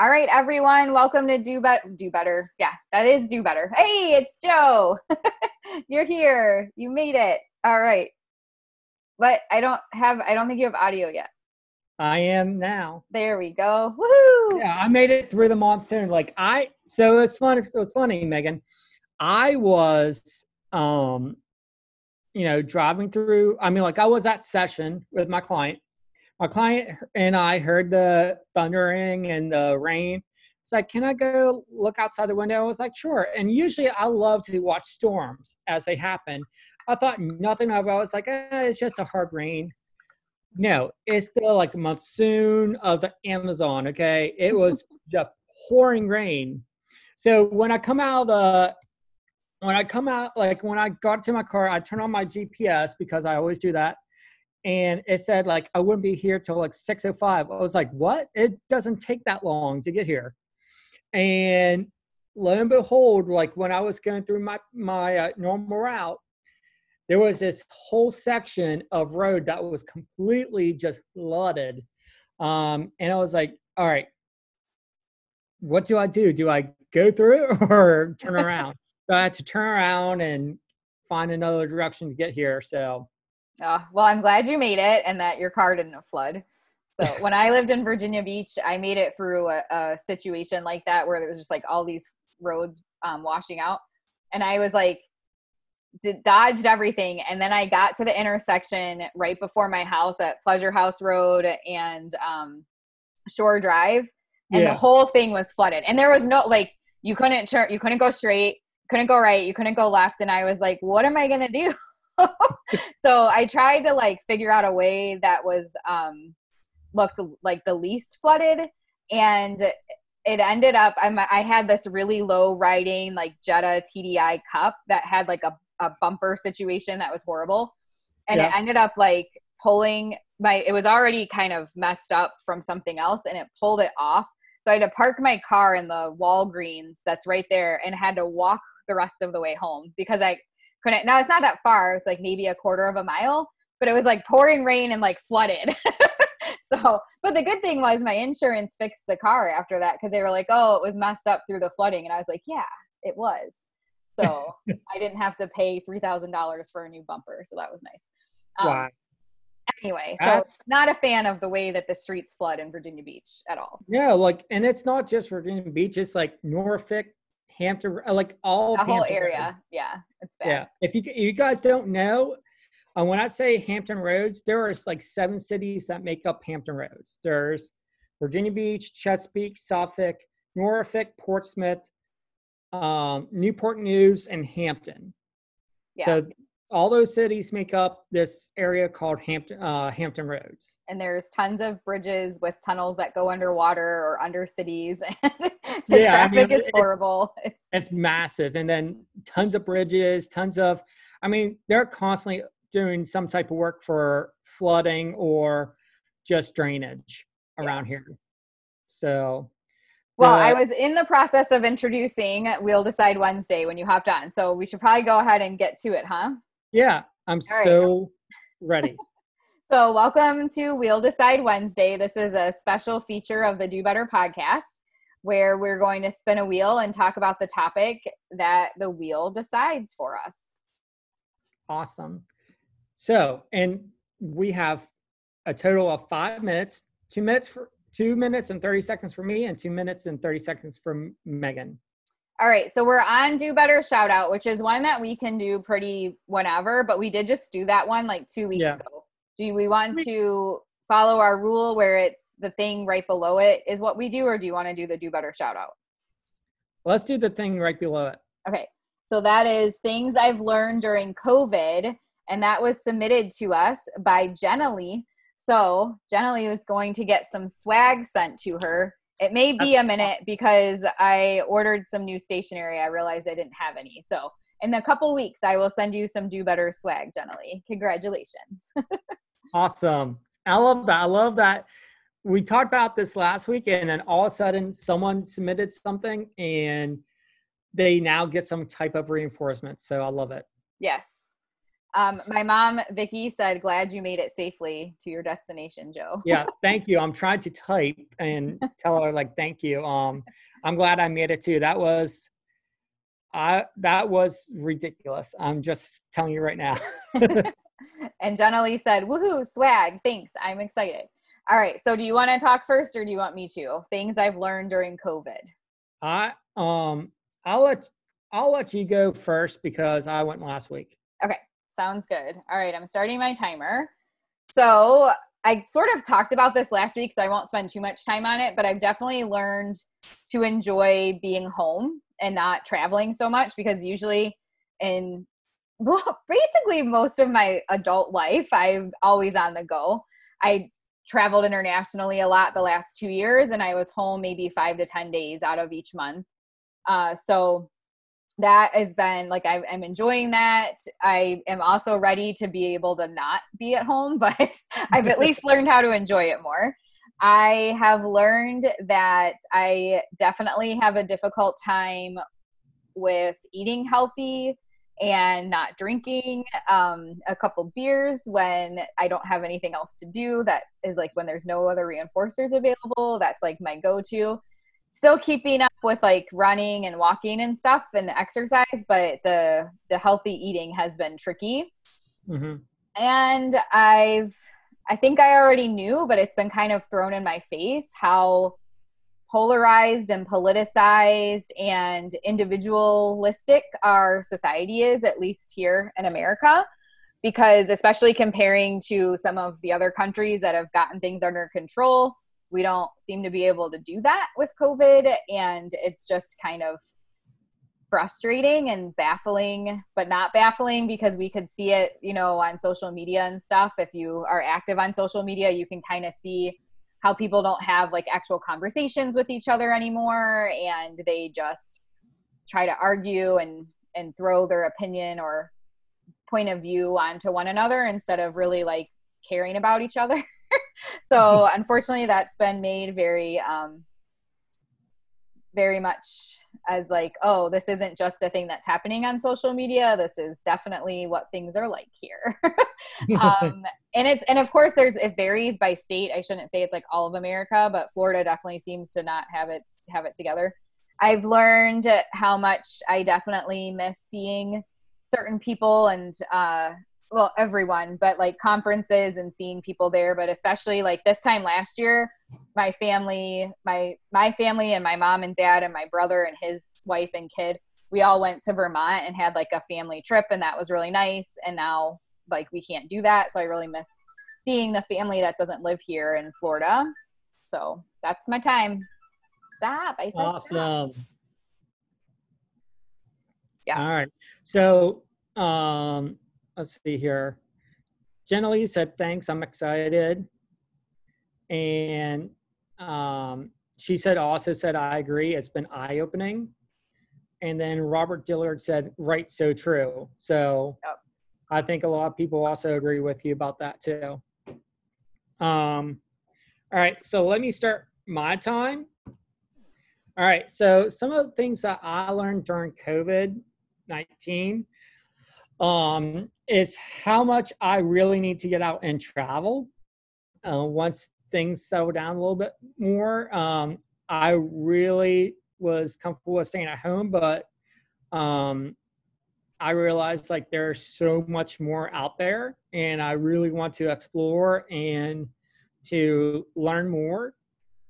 All right, everyone, welcome to Do Better. Do Better. Yeah, that is Do Better. Hey, it's Joe. You're here. You made it. All right. But I don't have, I don't think you have audio yet. I am now. There we go. Woohoo! Yeah, I made it through the monsoon. Like I, so it's funny. So it's funny, Megan. I was, um, you know, driving through. I mean, like I was at session with my client, my client and I heard the thundering and the rain. It's like, can I go look outside the window? I was like, sure. And usually I love to watch storms as they happen. I thought nothing of it. I was like, eh, it's just a hard rain. No, it's still like a monsoon of the Amazon. Okay. It was just pouring rain. So when I come out of the, when I come out, like when I got to my car, I turn on my GPS because I always do that and it said like I wouldn't be here till like 6:05. I was like, "What? It doesn't take that long to get here." And lo and behold, like when I was going through my my uh, normal route, there was this whole section of road that was completely just flooded. Um, and I was like, "All right, what do I do? Do I go through or turn around?" so I had to turn around and find another direction to get here. So Oh, well, I'm glad you made it and that your car didn't flood. So when I lived in Virginia Beach, I made it through a, a situation like that where it was just like all these roads um, washing out, and I was like, dodged everything, and then I got to the intersection right before my house at Pleasure House Road and um, Shore Drive, and yeah. the whole thing was flooded, and there was no like you couldn't turn, you couldn't go straight, couldn't go right, you couldn't go left, and I was like, what am I gonna do? so I tried to like figure out a way that was um looked like the least flooded and it ended up I'm, i had this really low riding like jetta tdi cup that had like a, a bumper situation that was horrible and yeah. it ended up like pulling my it was already kind of messed up from something else and it pulled it off so i had to park my car in the walgreens that's right there and had to walk the rest of the way home because i couldn't now it's not that far it's like maybe a quarter of a mile but it was like pouring rain and like flooded. So but the good thing was my insurance fixed the car after that because they were like oh it was messed up through the flooding and i was like yeah it was. So i didn't have to pay $3000 for a new bumper so that was nice. Um, wow. anyway so not a fan of the way that the streets flood in virginia beach at all. Yeah like and it's not just virginia beach it's like norfolk Hampton, like all the whole area. Roads. Yeah, it's bad. Yeah, if you if you guys don't know, uh, when I say Hampton Roads, there are like seven cities that make up Hampton Roads. There's Virginia Beach, Chesapeake, Suffolk, Norfolk, Portsmouth, um, Newport News, and Hampton. Yeah. So all those cities make up this area called Hampton uh, Hampton Roads. And there's tons of bridges with tunnels that go underwater or under cities, and the yeah, traffic I mean, is it, horrible. It's, it's massive, and then tons of bridges, tons of. I mean, they're constantly doing some type of work for flooding or just drainage around yeah. here. So. Well, I was in the process of introducing We'll Decide Wednesday when you hopped on. So we should probably go ahead and get to it, huh? Yeah, I'm so ready. so, welcome to We'll Decide Wednesday. This is a special feature of the Do Better podcast where we're going to spin a wheel and talk about the topic that the wheel decides for us. Awesome. So, and we have a total of five minutes, two minutes for two minutes and 30 seconds for me, and two minutes and 30 seconds for Megan. All right, so we're on Do Better Shout Out, which is one that we can do pretty whenever, but we did just do that one like two weeks yeah. ago. Do we want to follow our rule where it's the thing right below it is what we do, or do you want to do the Do Better Shout Out? Let's do the thing right below it. Okay, so that is things I've learned during COVID, and that was submitted to us by Jenna Lee. So Jenna Lee was going to get some swag sent to her it may be a minute because I ordered some new stationery. I realized I didn't have any. So in a couple weeks, I will send you some do better swag, Jenna Lee, Congratulations. awesome. I love that. I love that. We talked about this last week, and then all of a sudden, someone submitted something and they now get some type of reinforcement. So I love it. Yes. Um, my mom, Vicky, said, "Glad you made it safely to your destination, Joe." yeah, thank you. I'm trying to type and tell her like thank you. Um, I'm glad I made it too. That was, I that was ridiculous. I'm just telling you right now. and Jenna Lee said, "Woohoo, swag! Thanks, I'm excited." All right, so do you want to talk first, or do you want me to? Things I've learned during COVID. I um, I'll let I'll let you go first because I went last week. Okay, sounds good. All right, I'm starting my timer. So I sort of talked about this last week, so I won't spend too much time on it, but I've definitely learned to enjoy being home and not traveling so much because usually in well, basically most of my adult life, I'm always on the go. I traveled internationally a lot the last two years, and I was home maybe five to 10 days out of each month. Uh, so that has been like I, am enjoying that. I am also ready to be able to not be at home, but I've at least learned how to enjoy it more. I have learned that I definitely have a difficult time with eating healthy and not drinking um, a couple beers when I don't have anything else to do. That is like when there's no other reinforcers available. That's like my go to still keeping up with like running and walking and stuff and exercise but the the healthy eating has been tricky mm-hmm. and i've i think i already knew but it's been kind of thrown in my face how polarized and politicized and individualistic our society is at least here in america because especially comparing to some of the other countries that have gotten things under control we don't seem to be able to do that with COVID. And it's just kind of frustrating and baffling, but not baffling because we could see it, you know, on social media and stuff. If you are active on social media, you can kind of see how people don't have like actual conversations with each other anymore and they just try to argue and and throw their opinion or point of view onto one another instead of really like caring about each other. so unfortunately, that's been made very, um, very much as like, oh, this isn't just a thing that's happening on social media. This is definitely what things are like here. um, and it's and of course there's it varies by state. I shouldn't say it's like all of America, but Florida definitely seems to not have it have it together. I've learned how much I definitely miss seeing certain people and uh, well everyone but like conferences and seeing people there but especially like this time last year my family my my family and my mom and dad and my brother and his wife and kid we all went to vermont and had like a family trip and that was really nice and now like we can't do that so i really miss seeing the family that doesn't live here in florida. So that's my time. Stop i said awesome. Stop. yeah. All right. So um let's see here. Jenna Lee said, thanks, I'm excited. And um, she said, also said, I agree, it's been eye opening. And then Robert Dillard said, right, so true. So yep. I think a lot of people also agree with you about that too. Um, all right, so let me start my time. All right, so some of the things that I learned during COVID 19 um, is how much I really need to get out and travel. Uh, once things settle down a little bit more, um, I really was comfortable with staying at home, but um, I realized like there's so much more out there, and I really want to explore and to learn more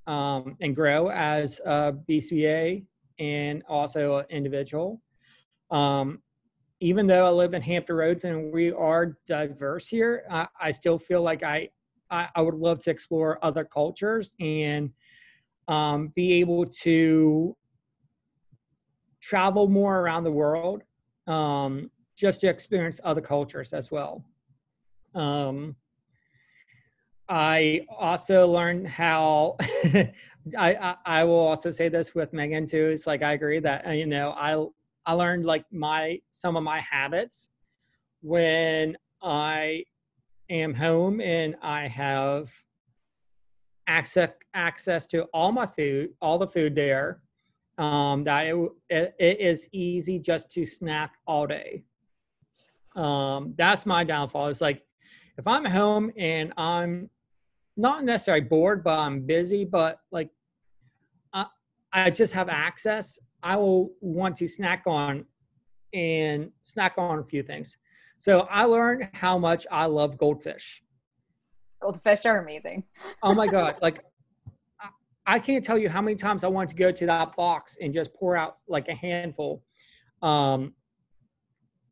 um, and grow as a BCBA and also an individual. Um, even though I live in Hampton Roads and we are diverse here, I, I still feel like I, I, I would love to explore other cultures and um, be able to travel more around the world um, just to experience other cultures as well. Um, I also learned how I, I, I will also say this with Megan too. It's like I agree that you know I I learned like my some of my habits when I am home and I have access access to all my food, all the food there. Um, that it, it, it is easy just to snack all day. Um, that's my downfall. It's like if I'm home and I'm not necessarily bored, but I'm busy, but like I, I just have access, I will want to snack on and snack on a few things. So I learned how much I love goldfish. Goldfish are amazing. oh my god! Like I can't tell you how many times I wanted to go to that box and just pour out like a handful. Um,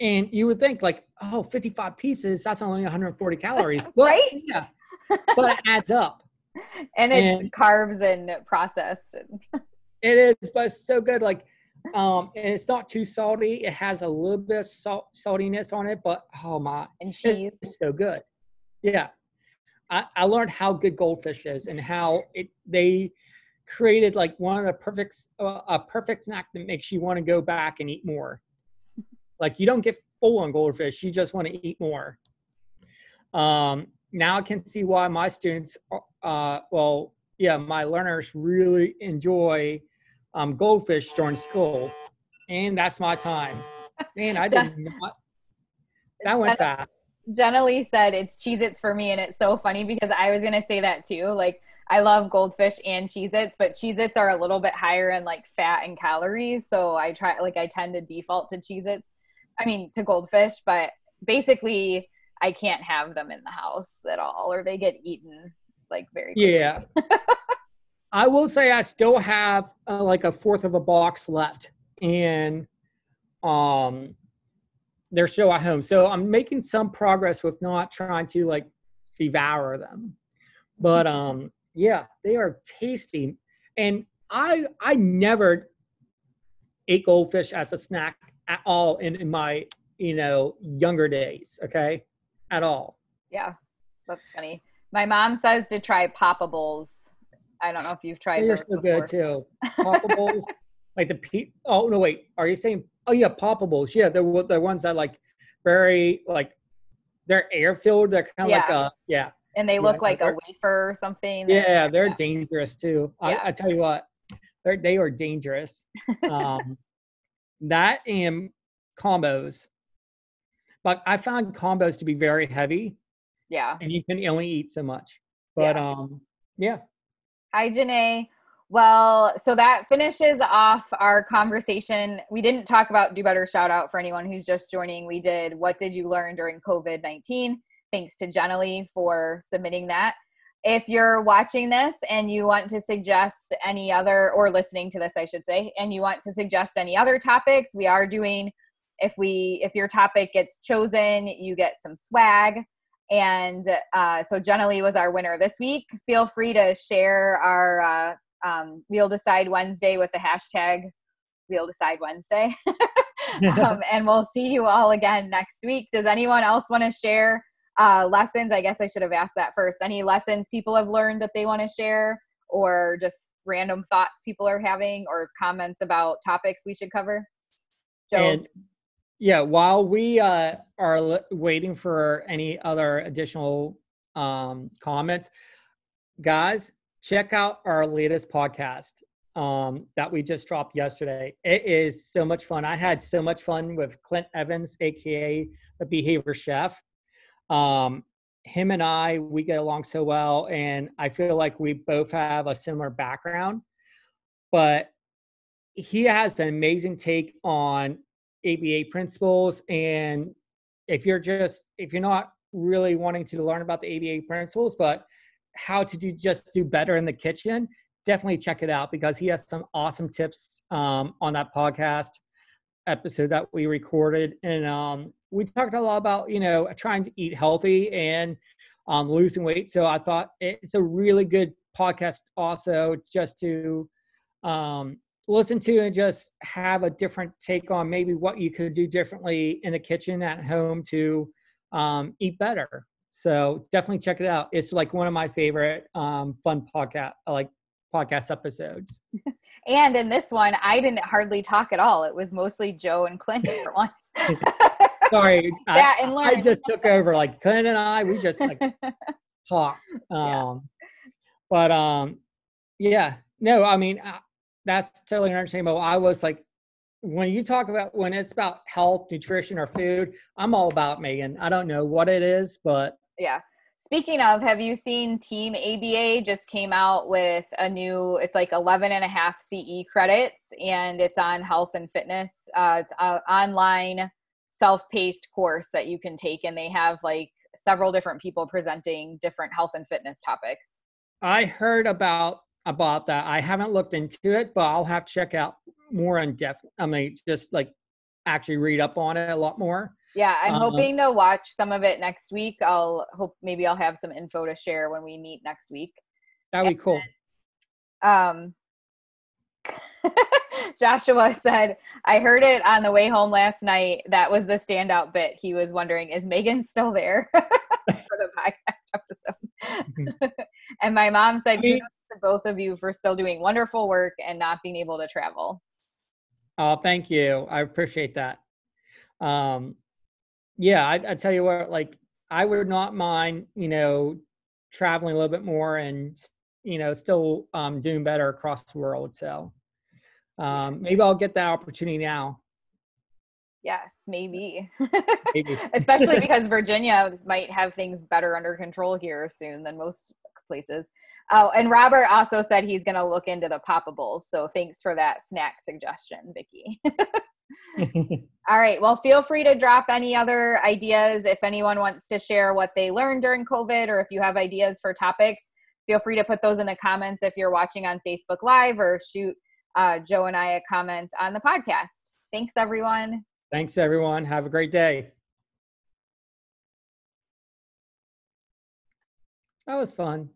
and you would think like, oh, 55 pieces, that's only 140 calories. But, right? Yeah. But it adds up. And it's and carbs and processed. It is, but it's so good. Like, um, and it's not too salty. It has a little bit of salt saltiness on it, but oh my, and cheese. It's so good. Yeah. I, I learned how good goldfish is and how it they created like one of the perfect uh, a perfect snack that makes you want to go back and eat more. Like you don't get full on goldfish, you just want to eat more. Um, now I can see why my students, uh, well, yeah, my learners really enjoy um, goldfish during school, and that's my time. Man, I did not. That went fast. Jenna Lee said it's Cheez Its for me, and it's so funny because I was gonna say that too. Like I love goldfish and Cheez Its, but Cheez Its are a little bit higher in like fat and calories. So I try like I tend to default to Cheez Its. I mean to goldfish, but basically I can't have them in the house at all or they get eaten like very quickly. Yeah. I will say I still have uh, like a fourth of a box left and um they're still at home. So I'm making some progress with not trying to like devour them. But um yeah, they are tasty. And I I never ate goldfish as a snack at all in, in my you know younger days. Okay, at all. Yeah, that's funny. My mom says to try poppables. I don't know if you've tried. They're so good too. Poppables, like the pe- Oh no, wait. Are you saying? Oh yeah, poppables. Yeah, they're the ones that like very like they're air filled. They're kind of yeah. like a yeah and they look yeah, like a wafer or something. Yeah, they're yeah. dangerous too. I, I, tell you what, they're they are dangerous. um, that and combos, but I found combos to be very heavy. Yeah, and you can only eat so much. But um, yeah. Hi, Janae. Well, so that finishes off our conversation. We didn't talk about do better shout out for anyone who's just joining. We did what did you learn during COVID 19? Thanks to Jenny for submitting that. If you're watching this and you want to suggest any other, or listening to this, I should say, and you want to suggest any other topics, we are doing. If we, if your topic gets chosen, you get some swag. And uh, so Jenny was our winner this week. Feel free to share our uh, um, We'll Decide Wednesday with the hashtag We'll Decide Wednesday. um, and we'll see you all again next week. Does anyone else want to share uh, lessons i guess i should have asked that first any lessons people have learned that they want to share or just random thoughts people are having or comments about topics we should cover Joe? And, yeah while we uh, are l- waiting for any other additional um, comments guys check out our latest podcast um, that we just dropped yesterday. It is so much fun. I had so much fun with Clint Evans, aka the Behavior Chef um, him and I, we get along so well, and I feel like we both have a similar background. But he has an amazing take on ABA principles, and if you're just if you're not really wanting to learn about the ABA principles, but how to do just do better in the kitchen, definitely check it out because he has some awesome tips um, on that podcast episode that we recorded, and um, we talked a lot about you know trying to eat healthy and um, losing weight. So I thought it's a really good podcast also just to um, listen to and just have a different take on maybe what you could do differently in the kitchen at home to um, eat better. So definitely check it out. It's like one of my favorite um, fun podcast like podcast episodes. and in this one, I didn't hardly talk at all. It was mostly Joe and Clint for once. Sorry, I, and I, just took over. Like Clint and I, we just like talked. Um, yeah. But um, yeah, no, I mean uh, that's totally understandable. I was like when you talk about when it's about health, nutrition, or food, I'm all about Megan. I don't know what it is, but yeah. Speaking of, have you seen Team ABA just came out with a new, it's like 11 and a half CE credits and it's on health and fitness. Uh, it's an online self-paced course that you can take and they have like several different people presenting different health and fitness topics. I heard about about that. I haven't looked into it, but I'll have to check out more in depth. I mean, just like actually read up on it a lot more. Yeah, I'm um, hoping to watch some of it next week. I'll hope maybe I'll have some info to share when we meet next week. That'd be cool. Then, um, Joshua said, I heard it on the way home last night. That was the standout bit. He was wondering, is Megan still there for the podcast episode? Mm-hmm. and my mom said, kudos to both of you for still doing wonderful work and not being able to travel. Oh, thank you. I appreciate that. Um, yeah, I, I tell you what, like I would not mind, you know, traveling a little bit more and you know still um, doing better across the world. So um, yes. maybe I'll get that opportunity now. Yes, maybe. maybe. Especially because Virginia might have things better under control here soon than most places. Oh, and Robert also said he's going to look into the poppables. So thanks for that snack suggestion, Vicki. All right. Well, feel free to drop any other ideas if anyone wants to share what they learned during COVID or if you have ideas for topics. Feel free to put those in the comments if you're watching on Facebook Live or shoot uh, Joe and I a comment on the podcast. Thanks, everyone. Thanks, everyone. Have a great day. That was fun.